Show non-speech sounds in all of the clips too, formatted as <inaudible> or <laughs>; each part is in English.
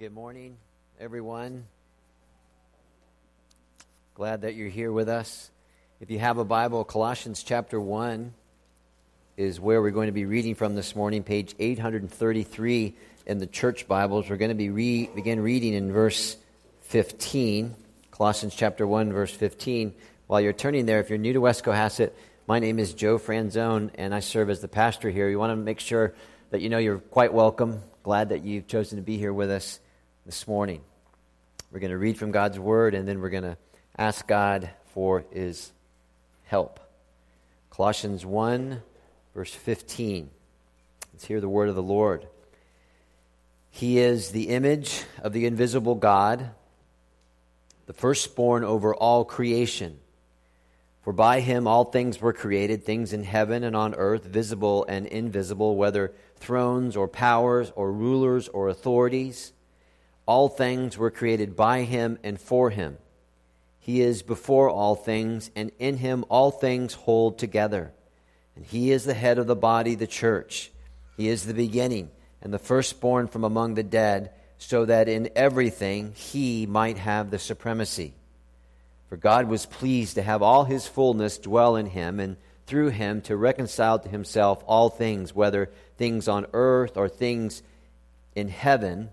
Good morning, everyone. Glad that you're here with us. If you have a Bible, Colossians chapter 1 is where we're going to be reading from this morning, page 833 in the church Bibles. We're going to be re- begin reading in verse 15, Colossians chapter 1, verse 15. While you're turning there, if you're new to West Cohasset, my name is Joe Franzone, and I serve as the pastor here. You want to make sure that you know you're quite welcome. Glad that you've chosen to be here with us this morning. We're going to read from God's Word, and then we're going to ask God for His help. Colossians 1, verse 15. Let's hear the word of the Lord. He is the image of the invisible God, the firstborn over all creation. For by him all things were created, things in heaven and on earth, visible and invisible, whether thrones or powers or rulers or authorities. All things were created by him and for him. He is before all things, and in him all things hold together. And he is the head of the body, the church. He is the beginning and the firstborn from among the dead, so that in everything he might have the supremacy. For God was pleased to have all his fullness dwell in him, and through him to reconcile to himself all things, whether things on earth or things in heaven,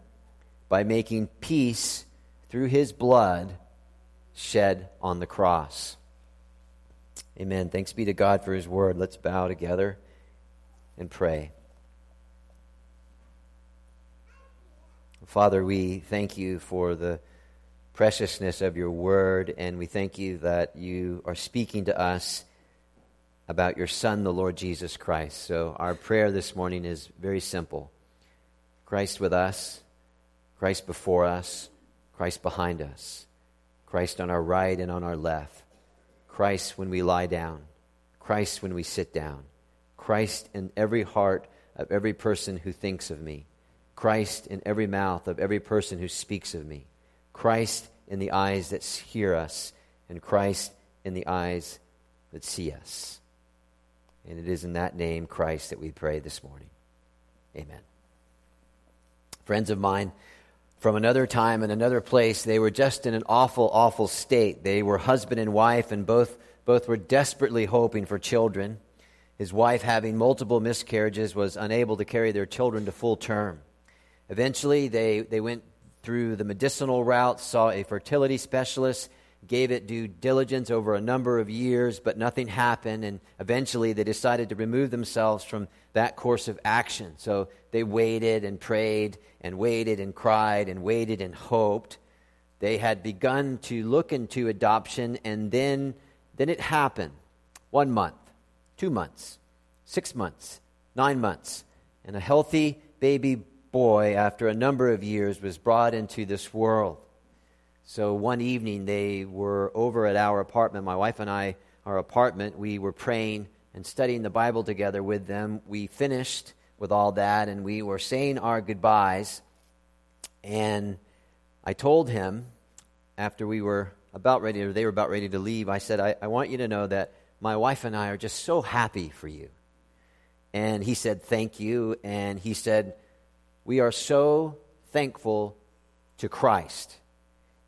by making peace through his blood shed on the cross. Amen. Thanks be to God for his word. Let's bow together and pray. Father, we thank you for the preciousness of your word, and we thank you that you are speaking to us about your Son, the Lord Jesus Christ. So, our prayer this morning is very simple Christ with us, Christ before us, Christ behind us, Christ on our right and on our left. Christ when we lie down, Christ when we sit down, Christ in every heart of every person who thinks of me, Christ in every mouth of every person who speaks of me, Christ in the eyes that hear us, and Christ in the eyes that see us. And it is in that name, Christ, that we pray this morning. Amen. Friends of mine, from another time and another place. They were just in an awful, awful state. They were husband and wife, and both, both were desperately hoping for children. His wife, having multiple miscarriages, was unable to carry their children to full term. Eventually, they, they went through the medicinal route, saw a fertility specialist, gave it due diligence over a number of years, but nothing happened. And eventually they decided to remove themselves from that course of action. So they waited and prayed and waited and cried and waited and hoped. They had begun to look into adoption, and then, then it happened. One month, two months, six months, nine months, and a healthy baby boy, after a number of years, was brought into this world. So one evening they were over at our apartment, my wife and I, our apartment. We were praying and studying the Bible together with them. We finished with all that and we were saying our goodbyes. And I told him after we were about ready, or they were about ready to leave, I said, I, I want you to know that my wife and I are just so happy for you. And he said, Thank you. And he said, We are so thankful to Christ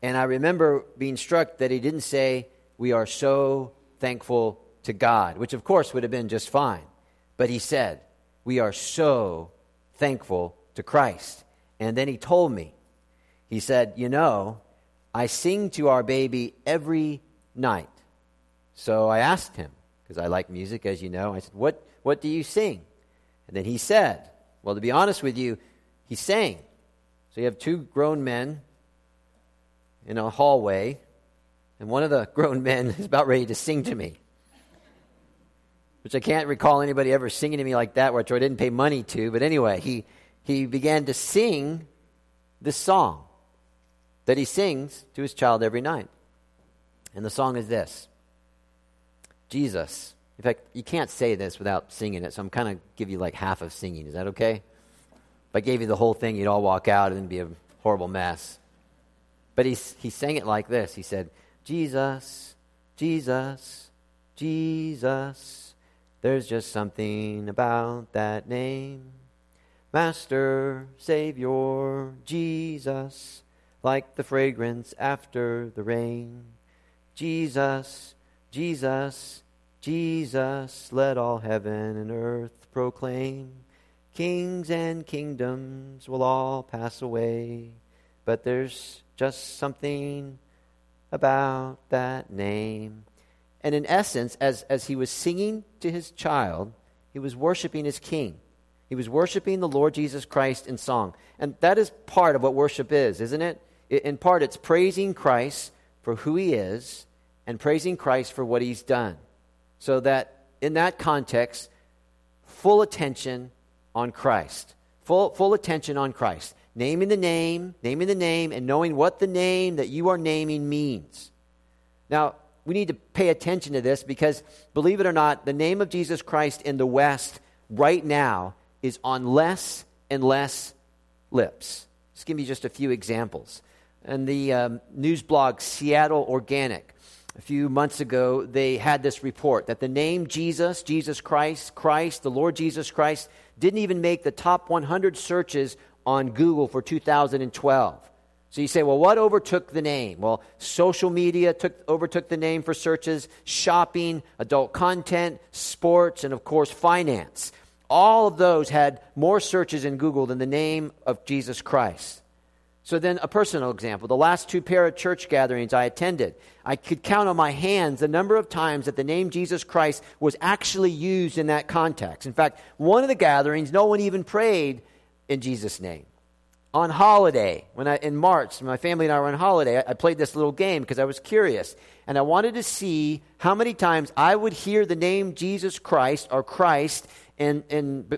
and I remember being struck that he didn't say, We are so thankful to God, which of course would have been just fine. But he said, We are so thankful to Christ. And then he told me, He said, You know, I sing to our baby every night. So I asked him, because I like music, as you know, I said, What, what do you sing? And then he said, Well, to be honest with you, he sang. So you have two grown men in a hallway, and one of the <laughs> grown men is about ready to sing to me. Which I can't recall anybody ever singing to me like that, which I didn't pay money to. But anyway, he, he began to sing this song that he sings to his child every night. And the song is this Jesus. In fact, you can't say this without singing it, so I'm kind of give you like half of singing. Is that okay? If I gave you the whole thing, you'd all walk out and it'd be a horrible mess. But he, he sang it like this He said, Jesus, Jesus, Jesus, there's just something about that name. Master, Savior, Jesus, like the fragrance after the rain. Jesus, Jesus, Jesus, let all heaven and earth proclaim. Kings and kingdoms will all pass away, but there's just something about that name. And in essence, as, as he was singing to his child, he was worshiping his king. He was worshiping the Lord Jesus Christ in song. And that is part of what worship is, isn't it? In part, it's praising Christ for who he is and praising Christ for what he's done. So that in that context, full attention on Christ. Full, full attention on Christ. Naming the name, naming the name, and knowing what the name that you are naming means. Now, we need to pay attention to this because, believe it or not, the name of Jesus Christ in the West right now is on less and less lips. Just give me just a few examples. And the um, news blog Seattle Organic, a few months ago, they had this report that the name Jesus, Jesus Christ, Christ, the Lord Jesus Christ, didn't even make the top 100 searches on Google for 2012. So you say, well, what overtook the name? Well, social media took, overtook the name for searches, shopping, adult content, sports, and of course, finance. All of those had more searches in Google than the name of Jesus Christ. So then, a personal example. The last two pair of church gatherings I attended, I could count on my hands the number of times that the name Jesus Christ was actually used in that context. In fact, one of the gatherings, no one even prayed in Jesus' name on holiday, when I, in March, my family and I were on holiday, I, I played this little game because I was curious. And I wanted to see how many times I would hear the name Jesus Christ or Christ in, in,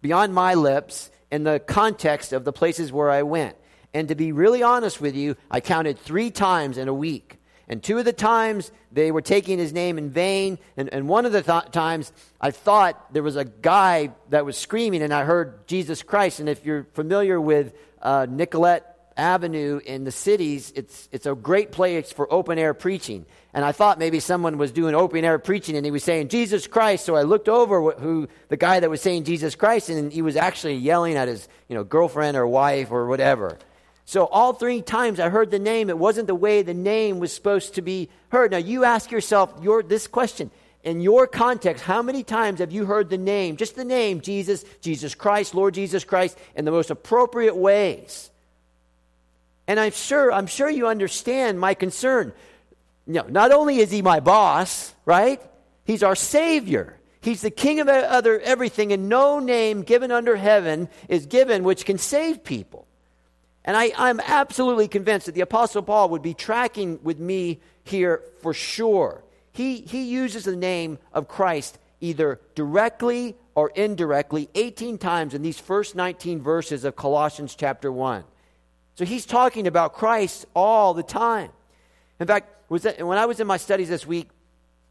beyond my lips in the context of the places where I went. And to be really honest with you, I counted three times in a week. And two of the times they were taking his name in vain. And, and one of the th- times I thought there was a guy that was screaming, and I heard Jesus Christ. And if you're familiar with uh, Nicollet Avenue in the cities, it's, it's a great place for open air preaching. And I thought maybe someone was doing open air preaching and he was saying Jesus Christ. So I looked over who the guy that was saying Jesus Christ, and he was actually yelling at his you know, girlfriend or wife or whatever. So all three times I heard the name, it wasn't the way the name was supposed to be heard. Now you ask yourself your, this question in your context, how many times have you heard the name, just the name, Jesus, Jesus Christ, Lord Jesus Christ, in the most appropriate ways? And I'm sure, I'm sure you understand my concern. No, not only is he my boss, right? He's our Savior. He's the King of other everything, and no name given under heaven is given which can save people. And I, I'm absolutely convinced that the Apostle Paul would be tracking with me here for sure he, he uses the name of Christ either directly or indirectly 18 times in these first 19 verses of Colossians chapter 1. So he's talking about Christ all the time. In fact, was that, when I was in my studies this week,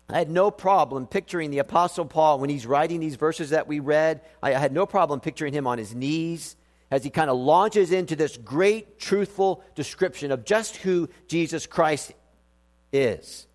I had no problem picturing the Apostle Paul when he's writing these verses that we read. I had no problem picturing him on his knees as he kind of launches into this great, truthful description of just who Jesus Christ is.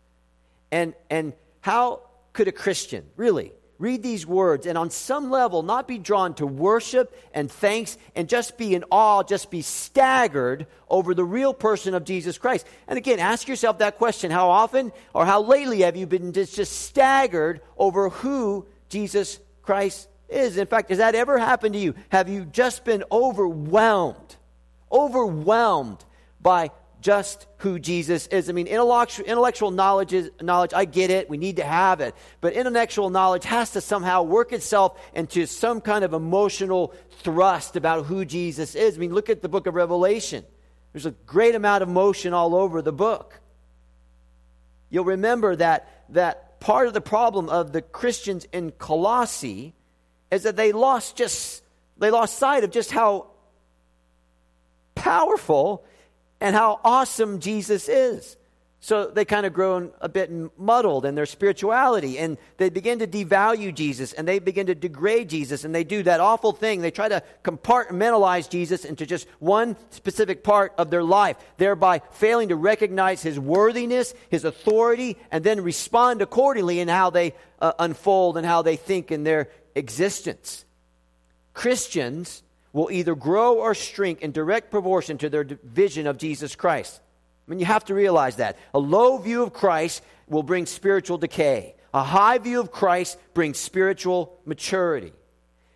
And, and how could a Christian really read these words and on some level not be drawn to worship and thanks and just be in awe, just be staggered over the real person of Jesus Christ? And again, ask yourself that question how often or how lately have you been just, just staggered over who Jesus Christ is? In fact, has that ever happened to you? Have you just been overwhelmed? Overwhelmed by just who Jesus is. I mean, intellectual, intellectual knowledge, is, knowledge, I get it. We need to have it. But intellectual knowledge has to somehow work itself into some kind of emotional thrust about who Jesus is. I mean, look at the book of Revelation. There's a great amount of emotion all over the book. You'll remember that, that part of the problem of the Christians in Colossae is that they lost just they lost sight of just how powerful and how awesome Jesus is. So they kind of grown a bit muddled in their spirituality and they begin to devalue Jesus and they begin to degrade Jesus and they do that awful thing. They try to compartmentalize Jesus into just one specific part of their life, thereby failing to recognize his worthiness, his authority, and then respond accordingly in how they uh, unfold and how they think in their existence. Christians will either grow or shrink in direct proportion to their vision of Jesus Christ. I mean, you have to realize that. A low view of Christ will bring spiritual decay, a high view of Christ brings spiritual maturity.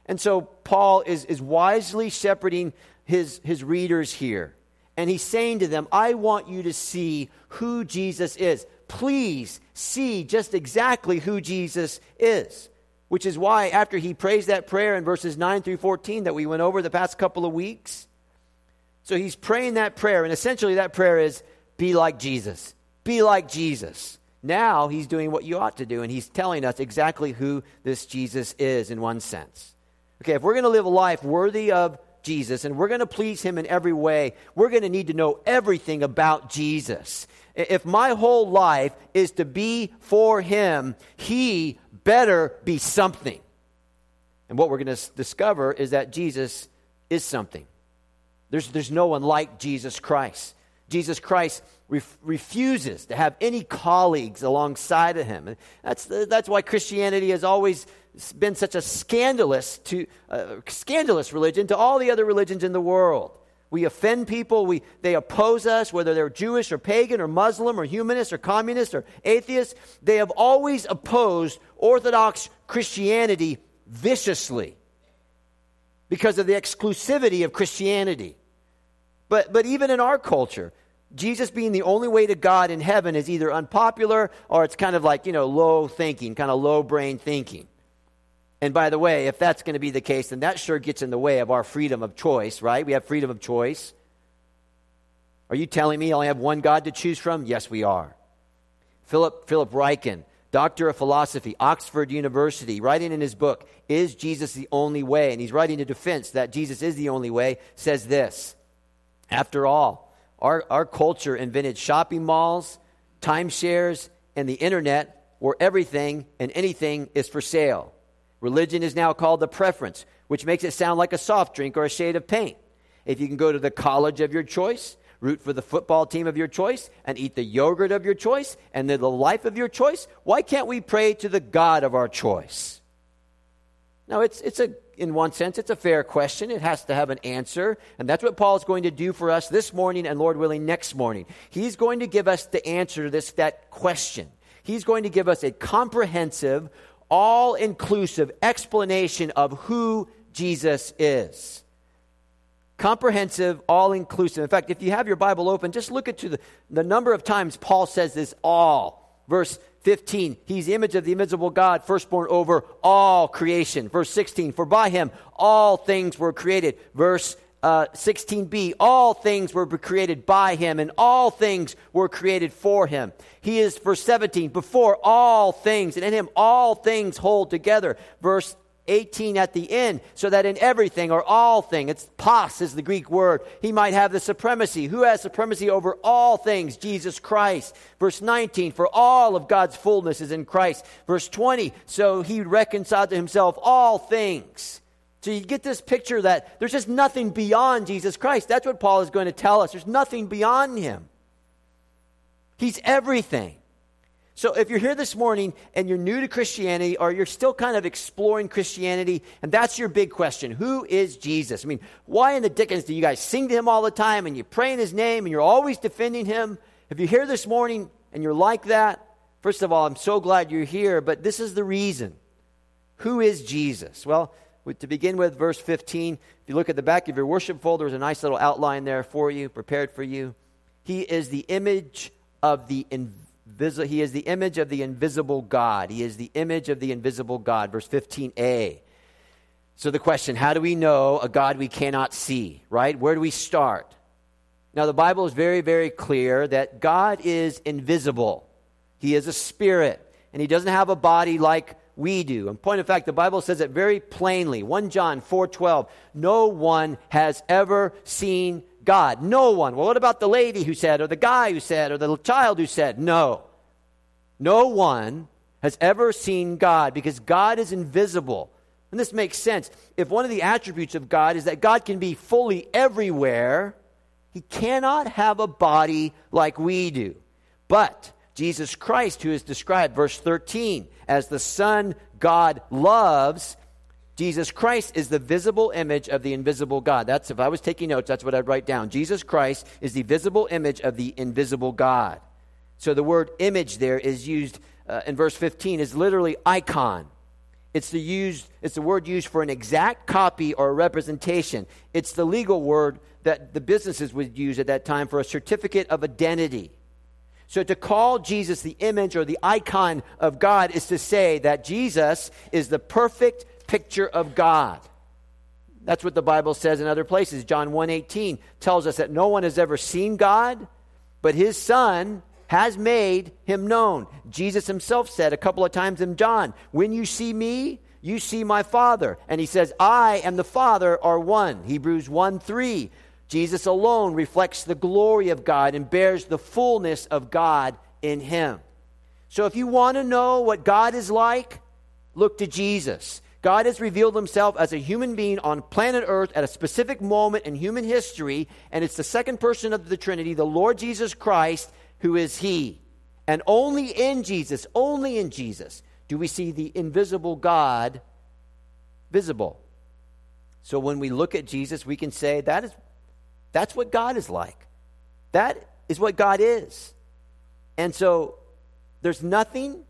And so Paul is, is wisely shepherding his, his readers here. And he's saying to them, I want you to see who Jesus is. Please see just exactly who Jesus is. Which is why, after he prays that prayer in verses 9 through 14 that we went over the past couple of weeks, so he's praying that prayer, and essentially that prayer is be like Jesus. Be like Jesus. Now he's doing what you ought to do, and he's telling us exactly who this Jesus is in one sense. Okay, if we're going to live a life worthy of Jesus and we're going to please him in every way, we're going to need to know everything about Jesus. If my whole life is to be for him, he better be something. And what we're going to discover is that Jesus is something. There's, there's no one like Jesus Christ. Jesus Christ ref- refuses to have any colleagues alongside of him. That's, that's why Christianity has always been such a scandalous, to, uh, scandalous religion to all the other religions in the world. We offend people, we, they oppose us, whether they're Jewish or pagan or Muslim or humanist or communist or atheist. They have always opposed Orthodox Christianity viciously because of the exclusivity of Christianity. But, but even in our culture, Jesus being the only way to God in heaven is either unpopular or it's kind of like, you know, low thinking, kind of low brain thinking. And by the way, if that's going to be the case, then that sure gets in the way of our freedom of choice, right? We have freedom of choice. Are you telling me I only have one God to choose from? Yes, we are. Philip, Philip Ryken, doctor of philosophy, Oxford University, writing in his book, Is Jesus the Only Way? And he's writing a defense that Jesus is the only way, says this After all, our, our culture invented shopping malls, timeshares, and the internet where everything and anything is for sale. Religion is now called the preference, which makes it sound like a soft drink or a shade of paint. If you can go to the college of your choice, root for the football team of your choice, and eat the yogurt of your choice, and live the life of your choice, why can't we pray to the God of our choice? Now, it's, it's a, in one sense, it's a fair question. It has to have an answer. And that's what Paul is going to do for us this morning and, Lord willing, next morning. He's going to give us the answer to this, that question. He's going to give us a comprehensive, all inclusive explanation of who Jesus is. Comprehensive, all inclusive. In fact, if you have your Bible open, just look at the, the number of times Paul says this all. Verse 15, he's image of the invisible God, firstborn over all creation. Verse 16, for by him all things were created. Verse uh, 16b, all things were created by him, and all things were created for him. He is, verse 17, before all things, and in him all things hold together. Verse 18 at the end, so that in everything or all thing, it's pos is the Greek word, he might have the supremacy. Who has supremacy over all things? Jesus Christ. Verse 19, for all of God's fullness is in Christ. Verse 20, so he reconciled to himself all things so you get this picture that there's just nothing beyond Jesus Christ. That's what Paul is going to tell us. There's nothing beyond him. He's everything. So if you're here this morning and you're new to Christianity or you're still kind of exploring Christianity, and that's your big question who is Jesus? I mean, why in the dickens do you guys sing to him all the time and you pray in his name and you're always defending him? If you're here this morning and you're like that, first of all, I'm so glad you're here, but this is the reason. Who is Jesus? Well, to begin with, verse 15, if you look at the back of your worship folder, there's a nice little outline there for you, prepared for you. He is the image of the invisible. He is the image of the invisible God. He is the image of the invisible God. Verse 15a. So the question, how do we know a God we cannot see, right? Where do we start? Now, the Bible is very, very clear that God is invisible. He is a spirit, and he doesn't have a body like we do. In point of fact, the Bible says it very plainly. 1 John 4:12. No one has ever seen God. No one. Well, what about the lady who said, or the guy who said, or the child who said? No. No one has ever seen God because God is invisible. And this makes sense. If one of the attributes of God is that God can be fully everywhere, he cannot have a body like we do. But Jesus Christ, who is described, verse 13, as the Son God loves, Jesus Christ is the visible image of the invisible God. That's if I was taking notes, that's what I'd write down. Jesus Christ is the visible image of the invisible God. So the word image there is used uh, in verse 15 is literally icon. It's the used it's the word used for an exact copy or a representation. It's the legal word that the businesses would use at that time for a certificate of identity. So to call Jesus the image or the icon of God is to say that Jesus is the perfect picture of God. That's what the Bible says in other places. John 1:18 tells us that no one has ever seen God, but his son has made him known. Jesus himself said a couple of times in John, "When you see me, you see my Father." And he says, "I and the Father are one." Hebrews 1:3. Jesus alone reflects the glory of God and bears the fullness of God in him. So if you want to know what God is like, look to Jesus. God has revealed himself as a human being on planet Earth at a specific moment in human history, and it's the second person of the Trinity, the Lord Jesus Christ, who is He. And only in Jesus, only in Jesus, do we see the invisible God visible. So when we look at Jesus, we can say that is that's what God is like. That is what God is. And so there's nothing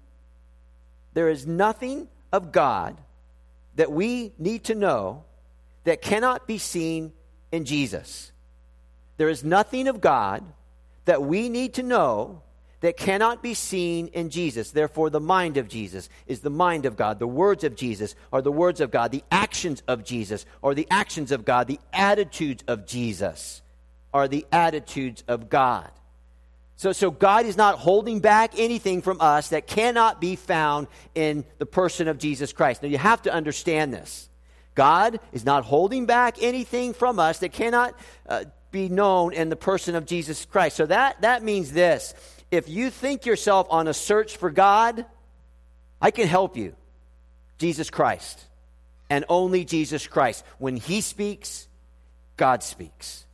there is nothing of God that we need to know that cannot be seen in Jesus. There is nothing of God that we need to know that cannot be seen in Jesus. Therefore, the mind of Jesus is the mind of God. The words of Jesus are the words of God. The actions of Jesus are the actions of God. The attitudes of Jesus are the attitudes of God. So, so God is not holding back anything from us that cannot be found in the person of Jesus Christ. Now, you have to understand this. God is not holding back anything from us that cannot uh, be known in the person of Jesus Christ. So that, that means this. If you think yourself on a search for God, I can help you. Jesus Christ. And only Jesus Christ. When He speaks, God speaks.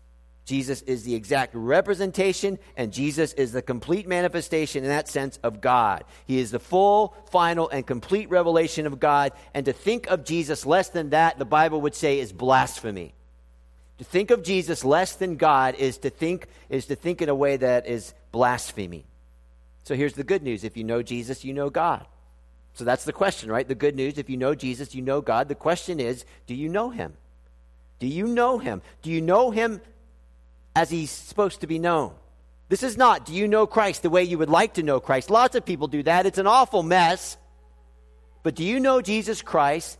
Jesus is the exact representation, and Jesus is the complete manifestation in that sense of God. He is the full, final, and complete revelation of God. And to think of Jesus less than that, the Bible would say, is blasphemy. To think of Jesus less than God is to think is to think in a way that is blasphemy. So here's the good news. If you know Jesus, you know God. So that's the question, right? The good news, if you know Jesus, you know God. The question is, do you know him? Do you know him? Do you know him as he's supposed to be known. This is not, do you know Christ the way you would like to know Christ? Lots of people do that. It's an awful mess. But do you know Jesus Christ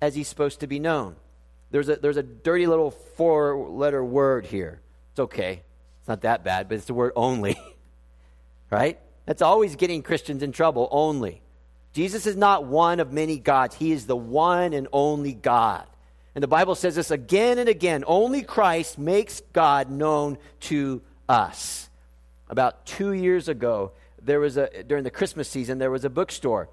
as he's supposed to be known? There's a, there's a dirty little four letter word here. It's okay. It's not that bad, but it's the word only. <laughs> right? That's always getting Christians in trouble, only. Jesus is not one of many gods, he is the one and only God. And the Bible says this again and again only Christ makes God known to us. About two years ago, there was a, during the Christmas season, there was a bookstore,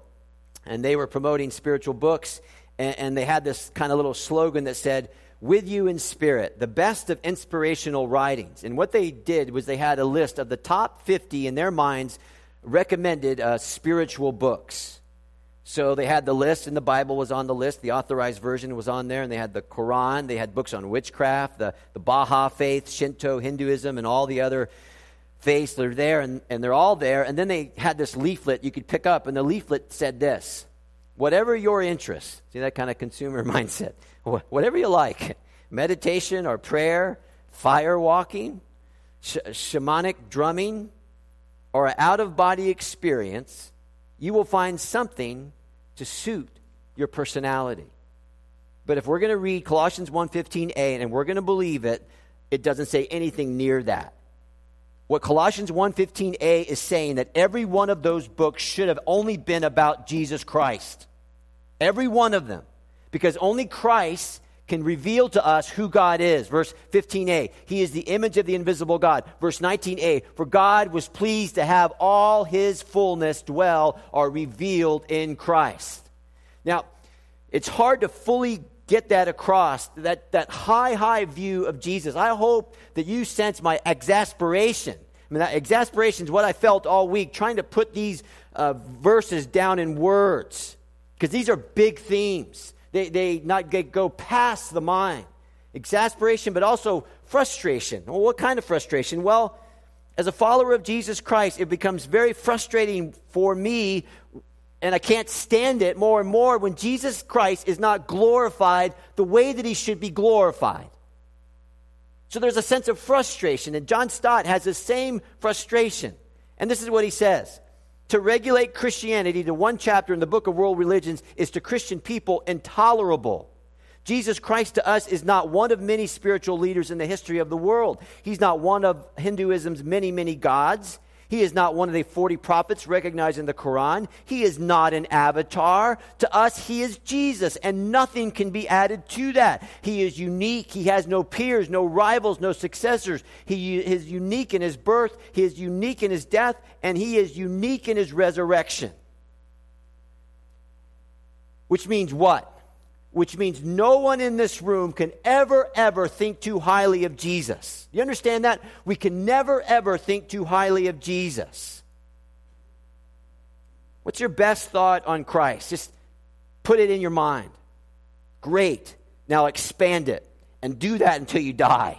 and they were promoting spiritual books, and, and they had this kind of little slogan that said, with you in spirit, the best of inspirational writings. And what they did was they had a list of the top 50 in their minds recommended uh, spiritual books. So they had the list, and the Bible was on the list. The authorized version was on there, and they had the Quran. They had books on witchcraft, the, the Baha faith, Shinto, Hinduism, and all the other faiths. They're there, and, and they're all there. And then they had this leaflet you could pick up, and the leaflet said this Whatever your interest, see that kind of consumer <laughs> mindset, whatever you like, meditation or prayer, fire walking, sh- shamanic drumming, or out of body experience, you will find something to suit your personality. But if we're going to read Colossians 1:15a and we're going to believe it, it doesn't say anything near that. What Colossians 1:15a is saying that every one of those books should have only been about Jesus Christ. Every one of them. Because only Christ can reveal to us who God is. Verse 15a, He is the image of the invisible God. Verse 19a, for God was pleased to have all His fullness dwell or revealed in Christ. Now, it's hard to fully get that across, that, that high, high view of Jesus. I hope that you sense my exasperation. I mean, that exasperation is what I felt all week, trying to put these uh, verses down in words, because these are big themes. they, they not go past the mind. Exasperation, but also frustration. Well, what kind of frustration? Well, as a follower of Jesus Christ, it becomes very frustrating for me, and I can't stand it more and more when Jesus Christ is not glorified the way that he should be glorified. So there's a sense of frustration, and John Stott has the same frustration. And this is what he says To regulate Christianity to one chapter in the book of world religions is to Christian people intolerable. Jesus Christ to us is not one of many spiritual leaders in the history of the world. He's not one of Hinduism's many, many gods. He is not one of the 40 prophets recognized in the Quran. He is not an avatar. To us, he is Jesus, and nothing can be added to that. He is unique. He has no peers, no rivals, no successors. He is unique in his birth, he is unique in his death, and he is unique in his resurrection. Which means what? Which means no one in this room can ever, ever think too highly of Jesus. You understand that? We can never, ever think too highly of Jesus. What's your best thought on Christ? Just put it in your mind. Great. Now expand it and do that until you die.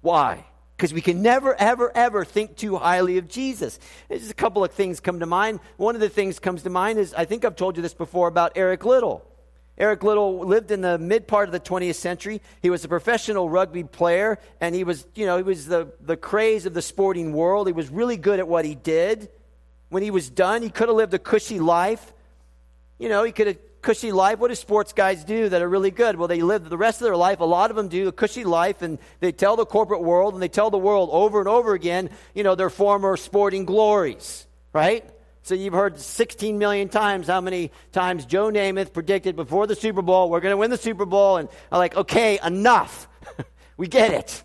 Why? Because we can never, ever, ever think too highly of Jesus. There's a couple of things come to mind. One of the things comes to mind is I think I've told you this before about Eric Liddell. Eric Liddell lived in the mid part of the 20th century. He was a professional rugby player, and he was, you know, he was the, the craze of the sporting world. He was really good at what he did. When he was done, he could have lived a cushy life. You know, he could have cushy life. What do sports guys do that are really good? Well, they live the rest of their life. A lot of them do a cushy life, and they tell the corporate world and they tell the world over and over again, you know, their former sporting glories, right? So you've heard 16 million times how many times Joe Namath predicted before the Super Bowl, we're going to win the Super Bowl. And I'm like, okay, enough. <laughs> we get it.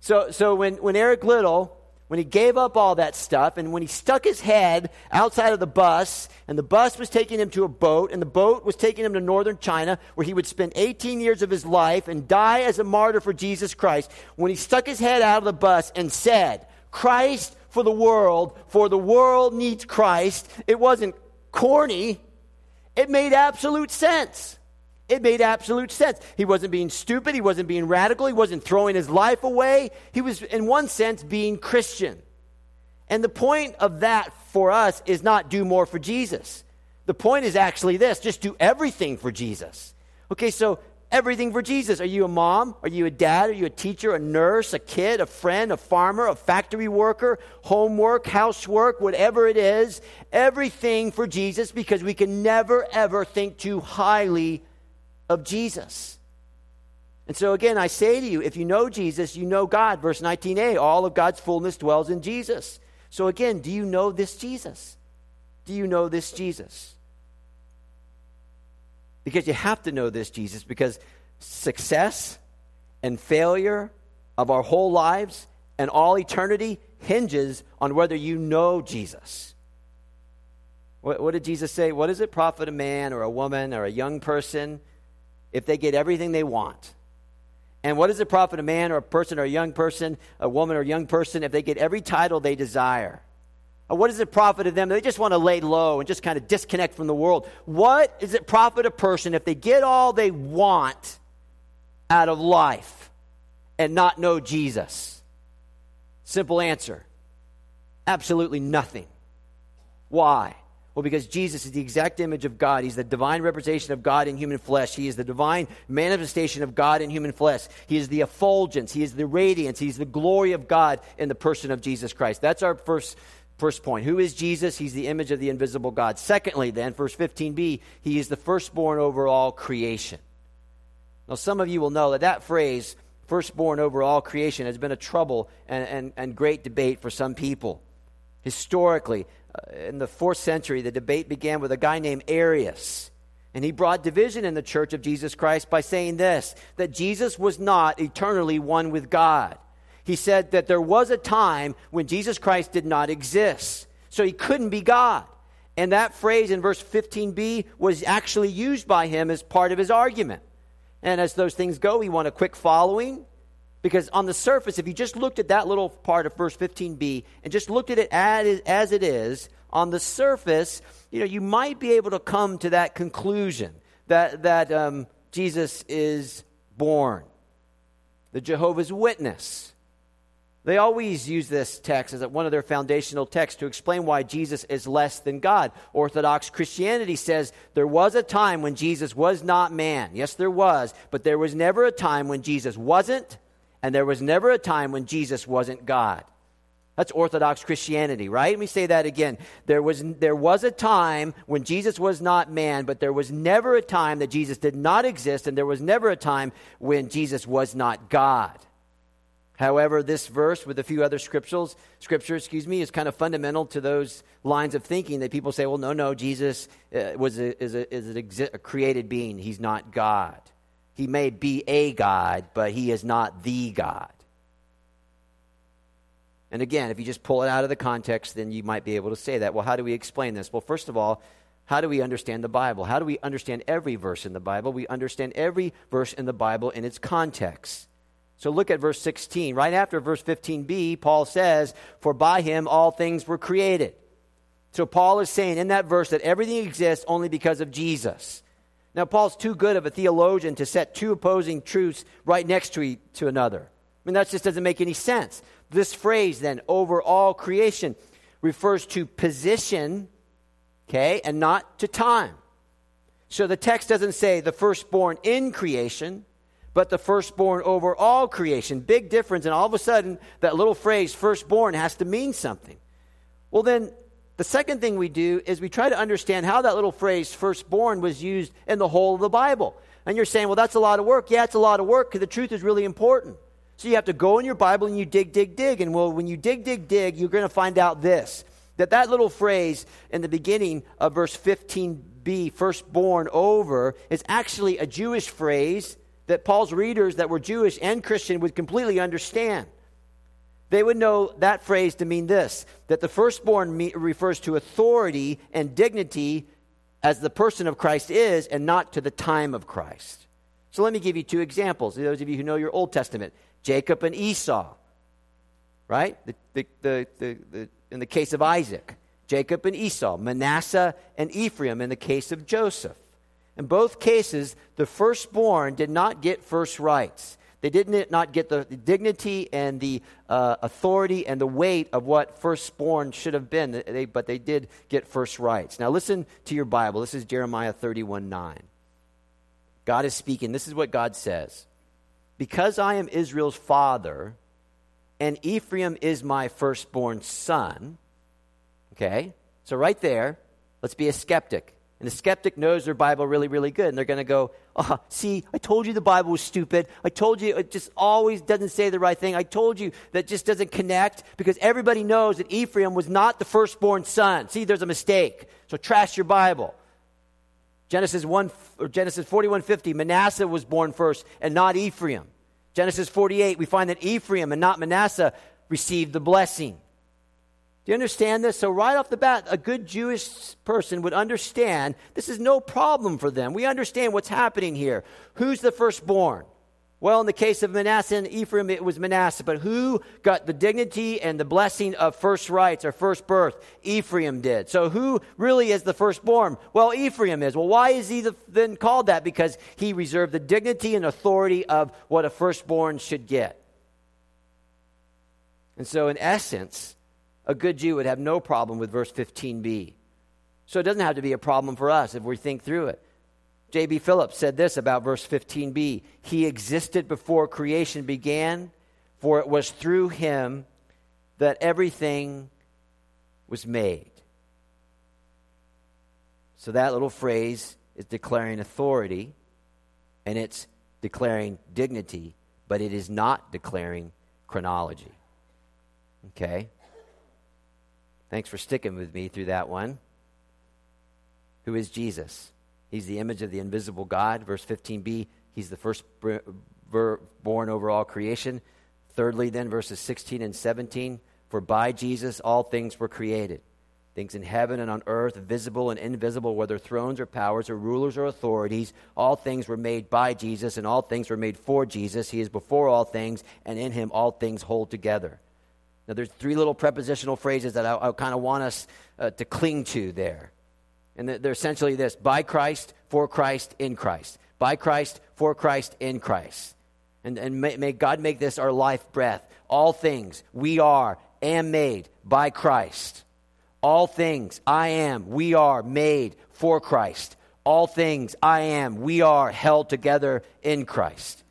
So, so when, when Eric Liddell, when he gave up all that stuff and when he stuck his head outside of the bus and the bus was taking him to a boat and the boat was taking him to northern China where he would spend 18 years of his life and die as a martyr for Jesus Christ, when he stuck his head out of the bus and said, Christ for the world, for the world needs Christ. It wasn't corny, it made absolute sense. It made absolute sense. He wasn't being stupid. He wasn't being radical. He wasn't throwing his life away. He was, in one sense, being Christian. And the point of that for us is not do more for Jesus. The point is actually this just do everything for Jesus. Okay, so everything for Jesus. Are you a mom? Are you a dad? Are you a teacher, a nurse, a kid, a friend, a farmer, a factory worker, homework, housework, whatever it is? Everything for Jesus because we can never, ever think too highly of Jesus. And so, again, I say to you, if you know Jesus, you know God. Verse 19a all of God's fullness dwells in Jesus. So, again, do you know this Jesus? Do you know this Jesus? Because you have to know this, Jesus, because success and failure of our whole lives and all eternity hinges on whether you know Jesus. What, what, did Jesus say? What does it profit a man or a woman or a young person if they get everything they want? And what does it profit a man or a person or a young person, a woman or a young person, if they get every title they desire? Uh, what does it profit of them? They just want to lay low and just kind of disconnect from the world. What does it profit a person if they get all they want out of life and not know Jesus? Simple answer absolutely nothing. Why? Well, because Jesus is the exact image of God. He's the divine representation of God in human flesh. He is the divine manifestation of God in human flesh. He is the effulgence. He is the radiance. He's the glory of God in the person of Jesus Christ. That's our first First point, who is Jesus? He's the image of the invisible God. Secondly, then, verse 15b, he is the firstborn over all creation. Now, some of you will know that that phrase, firstborn over all creation, has been a trouble and, and, and great debate for some people. Historically, uh, in the fourth century, the debate began with a guy named Arius. And he brought division in the church of Jesus Christ by saying this that Jesus was not eternally one with God he said that there was a time when Jesus Christ did not exist. So he couldn't be God. And that phrase in verse 15b was actually used by him as part of his argument. And as those things go, he won a quick following Because on the surface, if you just looked at that little part of verse 15b and just looked at it as it is, on the surface, you know, you might be able to come to that conclusion that, that um, Jesus is born. The Jehovah's Witness. They always use this text as one of their foundational texts to explain why Jesus is less than God. Orthodox Christianity says there was a time when Jesus was not man. Yes, there was, but there was never a time when Jesus wasn't, and there was never a time when Jesus wasn't God. That's Orthodox Christianity, right? Let me say that again. There was, there was a time when Jesus was not man, but there was never a time that Jesus did not exist, and there was never a time when Jesus was not God. However, this verse with a few other scriptures, scripture, excuse me, is kind of fundamental to those lines of thinking that people say, well, no, no, Jesus uh, was a, is, a, is exi- a created being. He's not God. He may be a God, but he is not the God. And again, if you just pull it out of the context, then you might be able to say that. Well, how do we explain this? Well, first of all, how do we understand the Bible? How do we understand every verse in the Bible? We understand every verse in the Bible in its context. So look at verse 16. Right after verse 15b, Paul says, For by him all things were created. So Paul is saying in that verse that everything exists only because of Jesus. Now, Paul's too good of a theologian to set two opposing truths right next to, each, to another. I mean, that just doesn't make any sense. This phrase, then, over all creation, refers to position, okay, and not to time. So the text doesn't say the firstborn in creation but the firstborn over all creation. Big difference. And all of a sudden, that little phrase, firstborn, has to mean something. Well, then, the second thing we do is we try to understand how that little phrase, firstborn, was used in the whole of the Bible. And you're saying, well, that's a lot of work. Yeah, it's a lot of work because the truth is really important. So you have to go in your Bible and you dig, dig, dig. And well, when you dig, dig, dig, you're going to find out this that that little phrase in the beginning of verse 15b, firstborn over, is actually a Jewish phrase that Paul's readers that were Jewish and Christian would completely understand. They would know that phrase to mean this that the firstborn me- refers to authority and dignity as the person of Christ is and not to the time of Christ. So let me give you two examples. Those of you who know your Old Testament Jacob and Esau, right? The, the, the, the, in the case of Isaac, Jacob and Esau, Manasseh and Ephraim in the case of Joseph. In both cases, the firstborn did not get first rights. They did not get the dignity and the uh, authority and the weight of what firstborn should have been, they, but they did get first rights. Now, listen to your Bible. This is Jeremiah 31 9. God is speaking. This is what God says Because I am Israel's father, and Ephraim is my firstborn son. Okay? So, right there, let's be a skeptic. And the skeptic knows their Bible really, really good. And they're going to go, oh, see, I told you the Bible was stupid. I told you it just always doesn't say the right thing. I told you that just doesn't connect because everybody knows that Ephraim was not the firstborn son. See, there's a mistake. So trash your Bible. Genesis 1 or Genesis 41:50, Manasseh was born first and not Ephraim. Genesis 48, we find that Ephraim and not Manasseh received the blessing. Do you understand this? So, right off the bat, a good Jewish person would understand this is no problem for them. We understand what's happening here. Who's the firstborn? Well, in the case of Manasseh and Ephraim, it was Manasseh. But who got the dignity and the blessing of first rights or first birth? Ephraim did. So who really is the firstborn? Well, Ephraim is. Well, why is he the, then called that? Because he reserved the dignity and authority of what a firstborn should get. And so, in essence, a good Jew would have no problem with verse 15b. So it doesn't have to be a problem for us if we think through it. J.B. Phillips said this about verse 15b He existed before creation began, for it was through him that everything was made. So that little phrase is declaring authority and it's declaring dignity, but it is not declaring chronology. Okay? Thanks for sticking with me through that one. Who is Jesus? He's the image of the invisible God. Verse 15b, he's the first born over all creation. Thirdly, then, verses 16 and 17, for by Jesus all things were created. things in heaven and on earth, visible and invisible, whether thrones or powers or rulers or authorities. All things were made by Jesus, and all things were made for Jesus. He is before all things, and in him all things hold together. Now, there's three little prepositional phrases that I, I kind of want us uh, to cling to there. And they're essentially this by Christ, for Christ, in Christ. By Christ, for Christ, in Christ. And, and may, may God make this our life breath. All things we are and made by Christ. All things I am, we are made for Christ. All things I am, we are held together in Christ.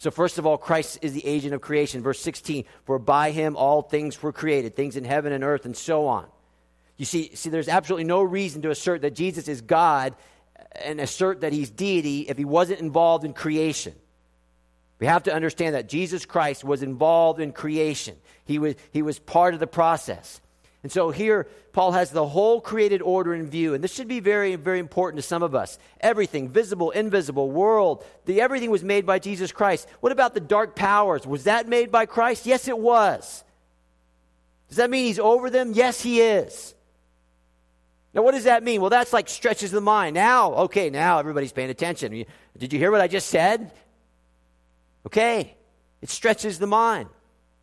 So, first of all, Christ is the agent of creation. Verse 16, for by him all things were created, things in heaven and earth, and so on. You see, see, there's absolutely no reason to assert that Jesus is God and assert that he's deity if he wasn't involved in creation. We have to understand that Jesus Christ was involved in creation, he was, he was part of the process. And so here, Paul has the whole created order in view. And this should be very, very important to some of us. Everything, visible, invisible, world, the, everything was made by Jesus Christ. What about the dark powers? Was that made by Christ? Yes, it was. Does that mean he's over them? Yes, he is. Now, what does that mean? Well, that's like stretches the mind. Now, okay, now everybody's paying attention. Did you hear what I just said? Okay, it stretches the mind.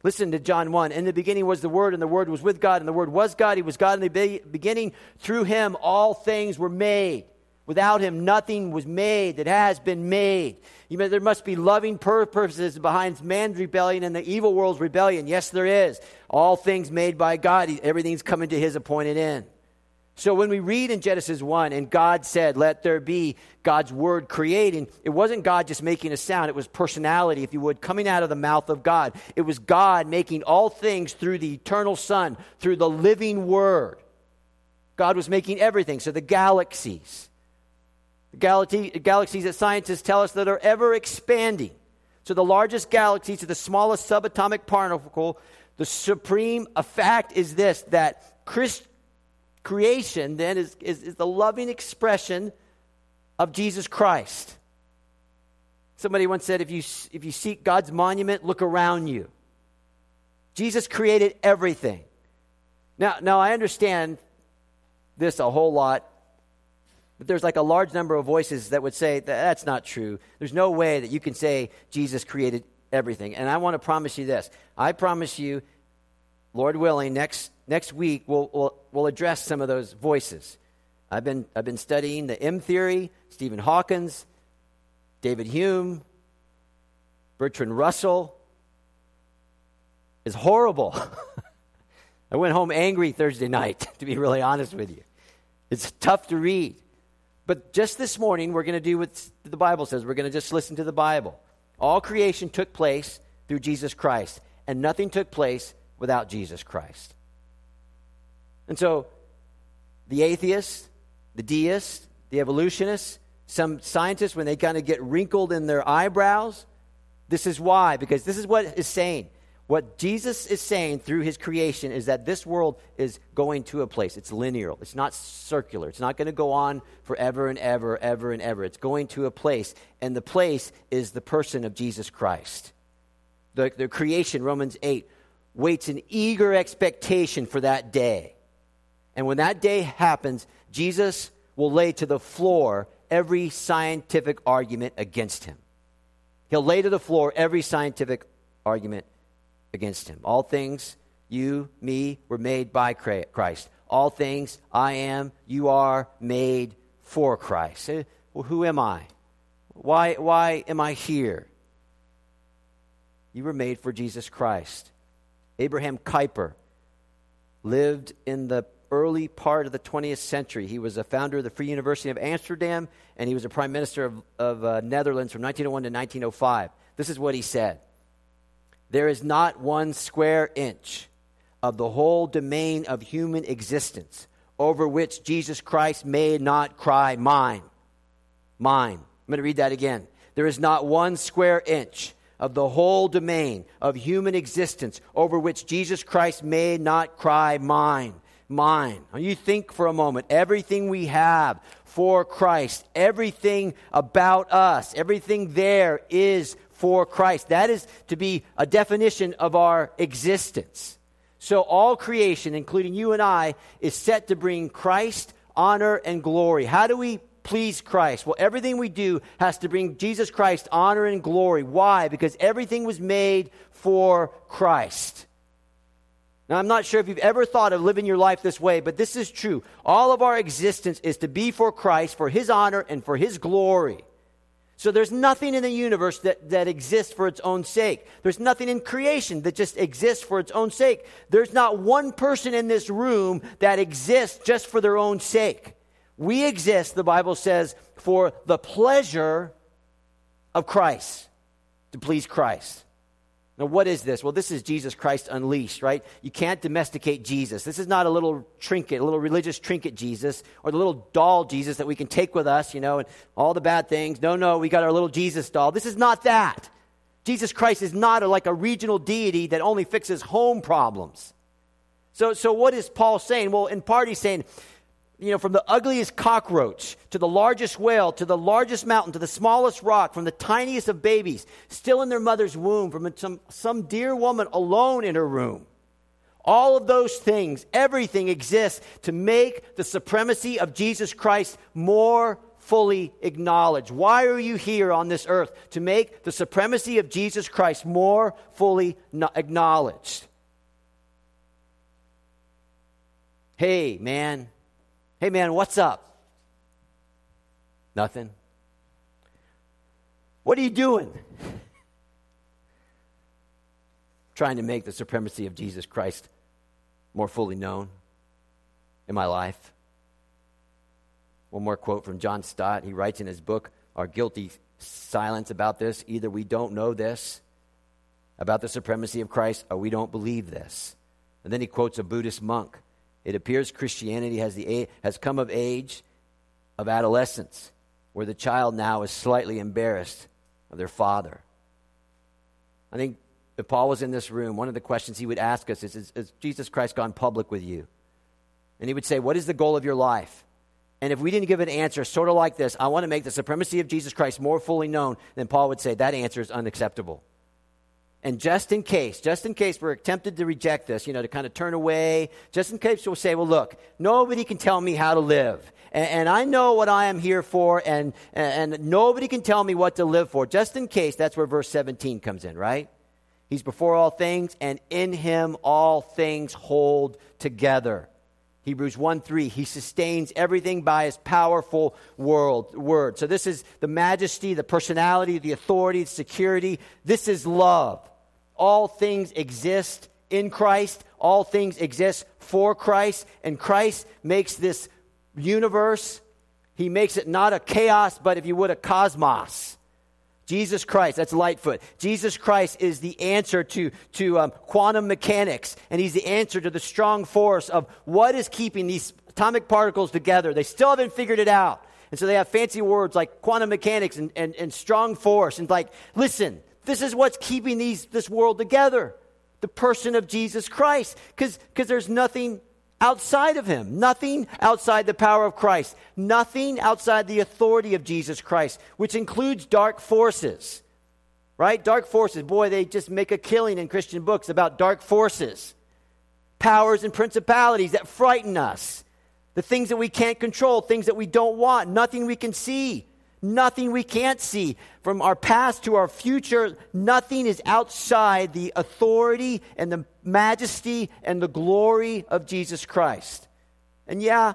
Listen to John 1. In the beginning was the Word, and the Word was with God, and the Word was God. He was God in the beginning. Through him, all things were made. Without him, nothing was made that has been made. You know, there must be loving purposes behind man's rebellion and the evil world's rebellion. Yes, there is. All things made by God, everything's coming to his appointed end. So when we read in Genesis 1 and God said, Let there be God's word creating, it wasn't God just making a sound. It was personality, if you would, coming out of the mouth of God. It was God making all things through the eternal Son, through the living word. God was making everything. So the galaxies, the galaxies that scientists tell us that are ever expanding. So the largest galaxy to the smallest subatomic particle, the supreme fact is this that Christ creation then is, is, is the loving expression of Jesus Christ. Somebody once said, if you, if you seek God's monument, look around you. Jesus created everything. Now, now, I understand this a whole lot, but there's like a large number of voices that would say that that's not true. There's no way that you can say Jesus created everything. And I want to promise you this I promise you, Lord willing, next next week we'll, we'll, we'll address some of those voices. I've been, I've been studying the M theory, Stephen Hawkins, David Hume, Bertrand Russell. Is horrible. <laughs> I went home angry Thursday night, <laughs> to be really honest with you. It's tough to read. But just this morning, we're going to do what the Bible says. We're going to just listen to the Bible. All creation took place through Jesus Christ, and nothing took place without Jesus Christ. And so the atheists, the deists, the evolutionists, some scientists, when they kind of get wrinkled in their eyebrows, this is why, because this is what is saying. What Jesus is saying through his creation is that this world is going to a place. It's linear, it's not circular. It's not going to go on forever and ever, ever and ever. It's going to a place, and the place is the person of Jesus Christ. The, the creation, Romans 8, waits in eager expectation for that day. And when that day happens, Jesus will lay to the floor every scientific argument against him. He'll lay to the floor every scientific argument against him. All things, you, me, were made by Christ. All things, I am, you are made for Christ. Eh, well, who am I? Why, why am I here? You were made for Jesus Christ. Abraham Kuyper lived in the early part of the 20th century. He was a founder of the Free University of Amsterdam, and he was a prime minister of, of uh, Netherlands from 1901 to 1905. This is what he said There is not one square inch of the whole domain of human existence over which Jesus Christ may not cry, Mine. Mine. I'm going to read that again. There is not one square inch of the whole domain of human existence over which Jesus Christ may not cry, Mine mine. Now you think for a moment everything we have for Christ, everything about us, everything there is for Christ. That is to be a definition of our existence. So all creation, including you and I, is set to bring Christ honor and glory. How do we please Christ? Well, everything we do has to bring Jesus Christ honor and glory. Why? Because everything was made for Christ. Now, I'm not sure if you've ever thought of living your life this way, but this is true. All of our existence is to be for Christ, for His honor, and for His glory. So there's nothing in the universe that, that exists for its own sake. There's nothing in creation that just exists for its own sake. There's not one person in this room that exists just for their own sake. We exist, the Bible says, for the pleasure of Christ, to please Christ. Now, what is this? Well, this is Jesus Christ unleashed, right? You can't domesticate Jesus. This is not a little trinket, a little religious trinket Jesus, or the little doll Jesus that we can take with us, you know, and all the bad things. No, no, we got our little Jesus doll. This is not that. Jesus Christ is not a, like a regional deity that only fixes home problems. So, so what is Paul saying? Well, in part, he's saying, you know, from the ugliest cockroach to the largest whale to the largest mountain to the smallest rock, from the tiniest of babies still in their mother's womb, from some, some dear woman alone in her room. All of those things, everything exists to make the supremacy of Jesus Christ more fully acknowledged. Why are you here on this earth? To make the supremacy of Jesus Christ more fully acknowledged. Hey, man, Hey, man, what's up? Nothing. What are you doing? <laughs> Trying to make the supremacy of Jesus Christ more fully known in my life. One more quote from John Stott. He writes in his book, Our Guilty Silence, about this. Either we don't know this about the supremacy of Christ, or we don't believe this. And then he quotes a Buddhist monk it appears Christianity has, the, has come of age of adolescence, where the child now is slightly embarrassed of their father. I think if Paul was in this room, one of the questions he would ask us is Has Jesus Christ gone public with you? And he would say, What is the goal of your life? And if we didn't give an answer sort of like this, I want to make the supremacy of Jesus Christ more fully known, then Paul would say, That answer is unacceptable. And just in case, just in case we're tempted to reject this, you know, to kind of turn away, just in case we'll say, well, look, nobody can tell me how to live. And, and I know what I am here for, and, and, and nobody can tell me what to live for. Just in case, that's where verse 17 comes in, right? He's before all things, and in him all things hold together. Hebrews 1 3, he sustains everything by his powerful world, word. So, this is the majesty, the personality, the authority, the security. This is love. All things exist in Christ, all things exist for Christ, and Christ makes this universe, he makes it not a chaos, but if you would, a cosmos. Jesus Christ, that's Lightfoot. Jesus Christ is the answer to, to um, quantum mechanics, and he's the answer to the strong force of what is keeping these atomic particles together. They still haven't figured it out. And so they have fancy words like quantum mechanics and, and, and strong force. And like, listen, this is what's keeping these, this world together the person of Jesus Christ. Because there's nothing outside of him. Nothing outside the power of Christ. Nothing outside the authority of Jesus Christ, which includes dark forces. Right? Dark forces. Boy, they just make a killing in Christian books about dark forces. Powers and principalities that frighten us. The things that we can't control, things that we don't want, nothing we can see. Nothing we can't see. From our past to our future, nothing is outside the authority and the majesty and the glory of Jesus Christ. And yeah,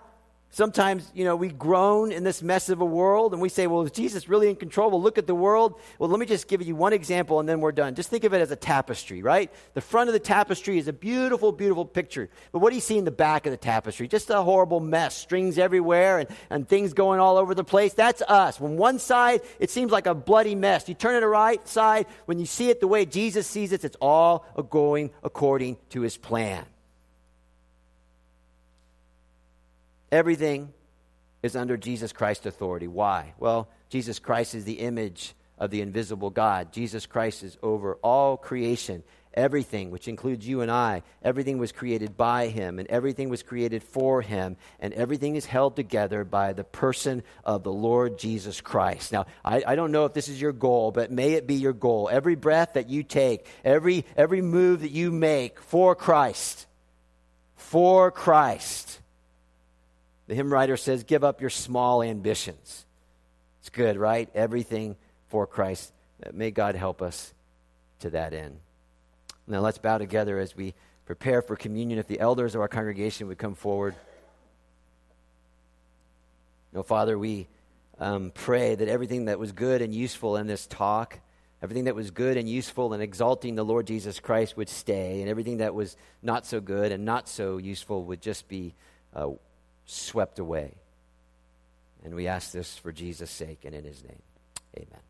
Sometimes, you know, we groan in this mess of a world and we say, well, is Jesus really in control? Well, look at the world. Well, let me just give you one example and then we're done. Just think of it as a tapestry, right? The front of the tapestry is a beautiful, beautiful picture. But what do you see in the back of the tapestry? Just a horrible mess, strings everywhere and, and things going all over the place. That's us. When one side, it seems like a bloody mess. You turn it the right side, when you see it the way Jesus sees it, it's all going according to his plan. Everything is under Jesus Christ's authority. Why? Well, Jesus Christ is the image of the invisible God. Jesus Christ is over all creation. Everything, which includes you and I, everything was created by him, and everything was created for him, and everything is held together by the person of the Lord Jesus Christ. Now, I, I, don't know if this is your goal, but may it be your goal. Every breath that you take, every, every move that you make for Christ, for Christ. The hymn writer says, Give up your small ambitions. It's good, right? Everything for Christ. May God help us to that end. Now let's bow together as we prepare for communion. If the elders of our congregation would come forward. No, Father, we um, pray that everything that was good and useful in this talk, everything that was good and useful in exalting the Lord Jesus Christ would stay, and everything that was not so good and not so useful would just be uh, swept away. And we ask this for Jesus' sake and in his name. Amen.